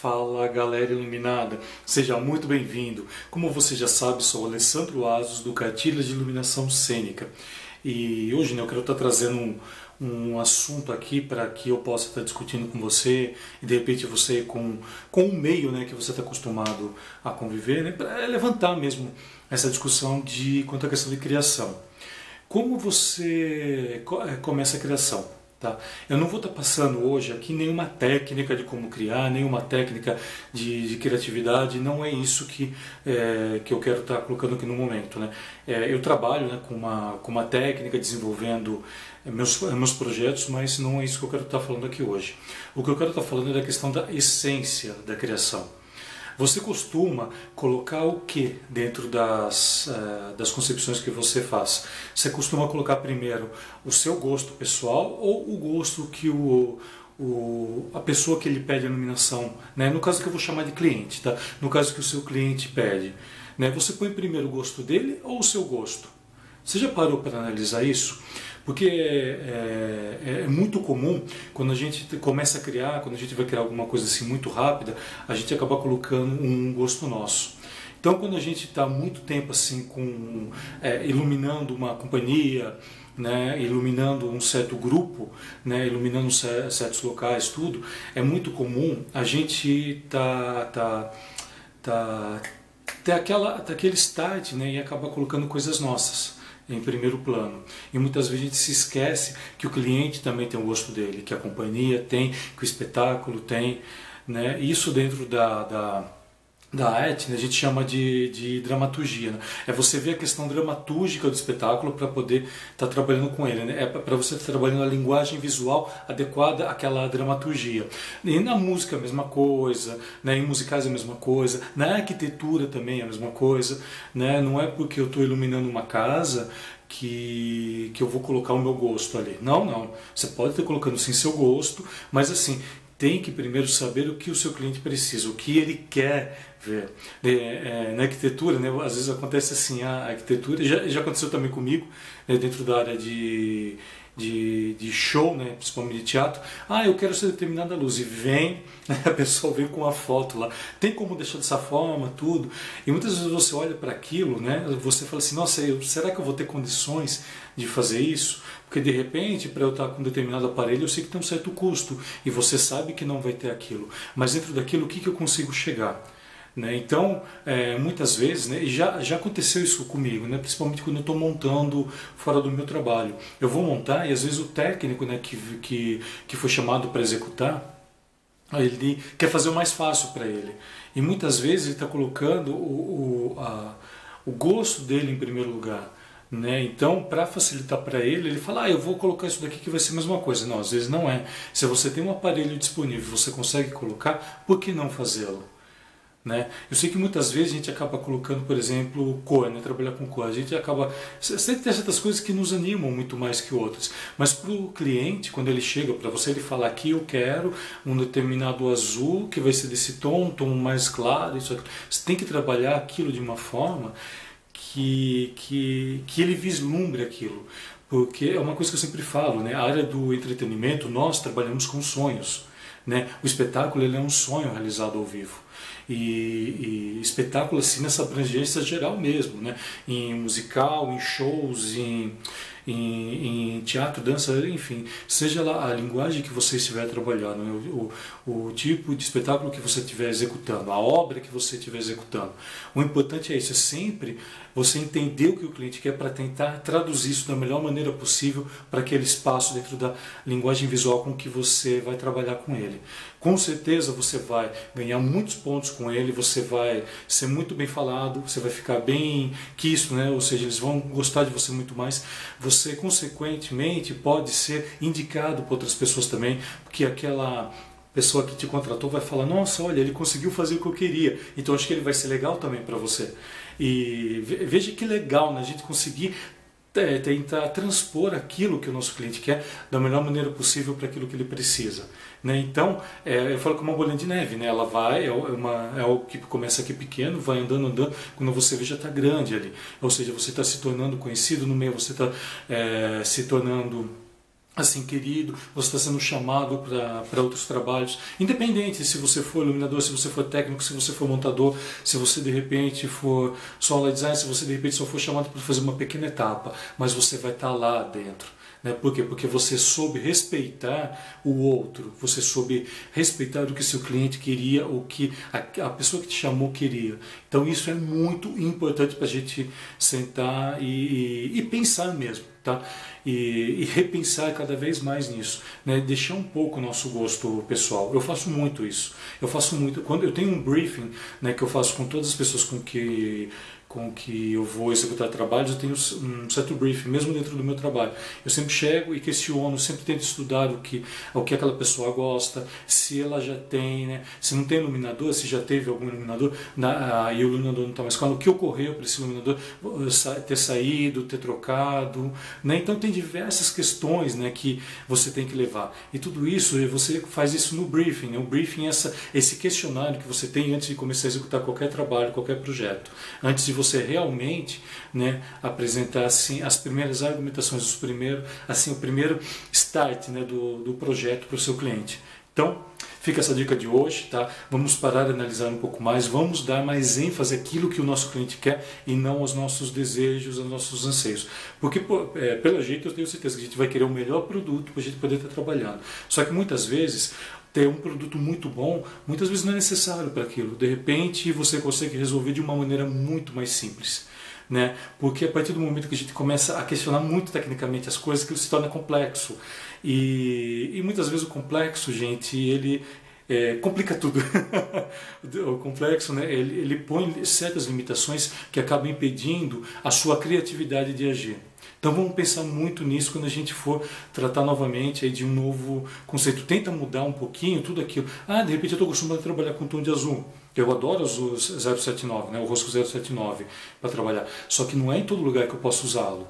Fala galera iluminada, seja muito bem-vindo. Como você já sabe, sou Alessandro Asos do Cartilha de Iluminação Cênica e hoje né, eu quero estar trazendo um, um assunto aqui para que eu possa estar discutindo com você e de repente você com, com um meio né, que você está acostumado a conviver, né, para levantar mesmo essa discussão de quanto à questão de criação. Como você eh, começa a criação? Tá? Eu não vou estar passando hoje aqui nenhuma técnica de como criar, nenhuma técnica de, de criatividade, não é isso que, é, que eu quero estar colocando aqui no momento. Né? É, eu trabalho né, com, uma, com uma técnica, desenvolvendo meus, meus projetos, mas não é isso que eu quero estar falando aqui hoje. O que eu quero estar falando é da questão da essência da criação. Você costuma colocar o que dentro das, uh, das concepções que você faz? Você costuma colocar primeiro o seu gosto pessoal ou o gosto que o, o, a pessoa que ele pede a iluminação, né? no caso que eu vou chamar de cliente, tá? no caso que o seu cliente pede, né? você põe primeiro o gosto dele ou o seu gosto? Você já parou para analisar isso? Porque é, é, é, muito comum, quando a gente começa a criar, quando a gente vai criar alguma coisa assim muito rápida, a gente acaba colocando um gosto nosso. Então, quando a gente está muito tempo assim com é, iluminando uma companhia, né, iluminando um certo grupo, né, iluminando certos locais, tudo, é muito comum a gente tá tá tá ter aquela ter aquele start, né, e acabar colocando coisas nossas em primeiro plano. E muitas vezes a gente se esquece que o cliente também tem o gosto dele, que a companhia tem, que o espetáculo tem. Né? Isso dentro da, da da né, a gente chama de, de dramaturgia. Né? É você ver a questão dramatúrgica do espetáculo para poder estar tá trabalhando com ele. Né? É para você estar tá trabalhando a linguagem visual adequada àquela dramaturgia. E na música a mesma coisa, né? em musicais a mesma coisa, na arquitetura também a mesma coisa. Né? Não é porque eu estou iluminando uma casa que, que eu vou colocar o meu gosto ali. Não, não. Você pode estar colocando sim seu gosto, mas assim, tem que primeiro saber o que o seu cliente precisa, o que ele quer ver. É, é, na arquitetura, né, às vezes acontece assim, a arquitetura, já, já aconteceu também comigo, né, dentro da área de, de, de, show, né, principalmente de teatro, ah, eu quero ser determinada luz, e vem, a pessoa vem com uma foto lá, tem como deixar dessa forma, tudo, e muitas vezes você olha para aquilo, né, você fala assim, nossa, eu, será que eu vou ter condições de fazer isso? Porque de repente, para eu estar com um determinado aparelho, eu sei que tem um certo custo, e você sabe que não vai ter aquilo, mas dentro daquilo, o que, que eu consigo chegar? Né? Então, é, muitas vezes, né, já, já aconteceu isso comigo, né, principalmente quando eu estou montando fora do meu trabalho. Eu vou montar e às vezes o técnico né, que, que, que foi chamado para executar, ele quer fazer o mais fácil para ele. E muitas vezes ele está colocando o, o, a, o gosto dele em primeiro lugar. Né? Então, para facilitar para ele, ele fala: ah, eu vou colocar isso daqui que vai ser a mesma coisa. Não, às vezes não é. Se você tem um aparelho disponível, você consegue colocar, por que não fazê-lo? Né? Eu sei que muitas vezes a gente acaba colocando, por exemplo, cor, né? trabalhar com cor. A gente acaba. Sempre tem certas coisas que nos animam muito mais que outras. Mas para o cliente, quando ele chega para você, ele fala: aqui eu quero um determinado azul que vai ser desse tom, um tom mais claro. Isso. Você tem que trabalhar aquilo de uma forma que, que, que ele vislumbre aquilo. Porque é uma coisa que eu sempre falo, né? a área do entretenimento, nós trabalhamos com sonhos. Né? O espetáculo ele é um sonho realizado ao vivo e, e espetáculo assim nessa abrangência geral mesmo, né? em musical, em shows, em, em, em, teatro, dança, enfim, seja lá a linguagem que você estiver trabalhando, né? o, o, o, tipo de espetáculo que você estiver executando, a obra que você estiver executando. O importante é isso, é sempre você entender o que o cliente quer para tentar traduzir isso da melhor maneira possível para aquele espaço dentro da linguagem visual com que você vai trabalhar com ele. Com certeza você vai ganhar muitos pontos com ele, você vai ser muito bem falado, você vai ficar bem quisto, né? ou seja, eles vão gostar de você muito mais. Você, consequentemente, pode ser indicado por outras pessoas também, porque aquela pessoa que te contratou vai falar: Nossa, olha, ele conseguiu fazer o que eu queria, então acho que ele vai ser legal também para você. E veja que legal né, a gente conseguir é, tentar transpor aquilo que o nosso cliente quer da melhor maneira possível para aquilo que ele precisa. Né? Então, é, eu falo que é uma bolinha de neve, né? ela vai, é, uma, é algo que começa aqui pequeno, vai andando, andando, quando você vê já está grande ali. Ou seja, você está se tornando conhecido no meio, você está é, se tornando assim querido, você está sendo chamado para outros trabalhos, independente se você for iluminador, se você for técnico, se você for montador, se você de repente for solo design, se você de repente só for chamado para fazer uma pequena etapa, mas você vai estar tá lá dentro. Né? Por quê? Porque você soube respeitar o outro, você soube respeitar o que seu cliente queria, o que a, a pessoa que te chamou queria. Então isso é muito importante para a gente sentar e, e, e pensar mesmo tá? E, e, repensar cada vez mais nisso, né? Deixar um pouco o nosso gosto pessoal. Eu faço muito isso. Eu faço muito. Quando eu tenho um briefing, né, que eu faço com todas as pessoas com que com que eu vou executar trabalhos, eu tenho um certo briefing, mesmo dentro do meu trabalho. Eu sempre chego e questiono, sempre tento estudar o que, o que aquela pessoa gosta, se ela já tem, né? se não tem iluminador, se já teve algum iluminador na, e o iluminador não está mais ela, o que ocorreu para esse iluminador ter saído, ter trocado. Né? Então tem diversas questões né, que você tem que levar. E tudo isso, você faz isso no briefing. Né? O briefing é essa, esse questionário que você tem antes de começar a executar qualquer trabalho, qualquer projeto. Antes de você realmente né, apresentar assim, as primeiras argumentações, os primeiro, assim, o primeiro start né, do, do projeto para o seu cliente. Então, fica essa dica de hoje, tá? Vamos parar de analisar um pouco mais, vamos dar mais ênfase àquilo que o nosso cliente quer e não aos nossos desejos, aos nossos anseios. Porque, é, pelo jeito, eu tenho certeza que a gente vai querer o melhor produto para a gente poder estar trabalhando. Só que muitas vezes ter um produto muito bom, muitas vezes não é necessário para aquilo. De repente você consegue resolver de uma maneira muito mais simples. Né? Porque a partir do momento que a gente começa a questionar muito tecnicamente as coisas, aquilo se torna complexo. E, e muitas vezes o complexo, gente, ele é, complica tudo. o complexo, né? Ele, ele põe certas limitações que acabam impedindo a sua criatividade de agir. Então vamos pensar muito nisso quando a gente for tratar novamente aí de um novo conceito. Tenta mudar um pouquinho tudo aquilo. Ah, de repente eu estou acostumado a trabalhar com tom de azul. Eu adoro os 079, né, o Rosco 079 para trabalhar. Só que não é em todo lugar que eu posso usá-lo.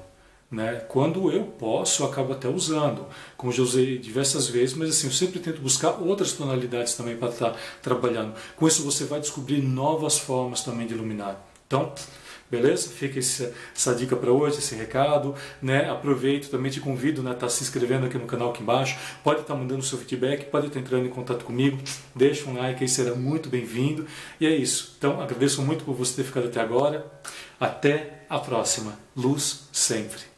Né? Quando eu posso, eu acabo até usando, como já usei diversas vezes, mas assim, eu sempre tento buscar outras tonalidades também para estar trabalhando. Com isso você vai descobrir novas formas também de iluminar. Então, Beleza? Fica essa, essa dica para hoje, esse recado. Né? Aproveito, também te convido né, tá se inscrevendo aqui no canal aqui embaixo. Pode estar tá mandando seu feedback, pode estar tá entrando em contato comigo. Deixa um like aí, será muito bem-vindo. E é isso. Então, agradeço muito por você ter ficado até agora. Até a próxima. Luz sempre.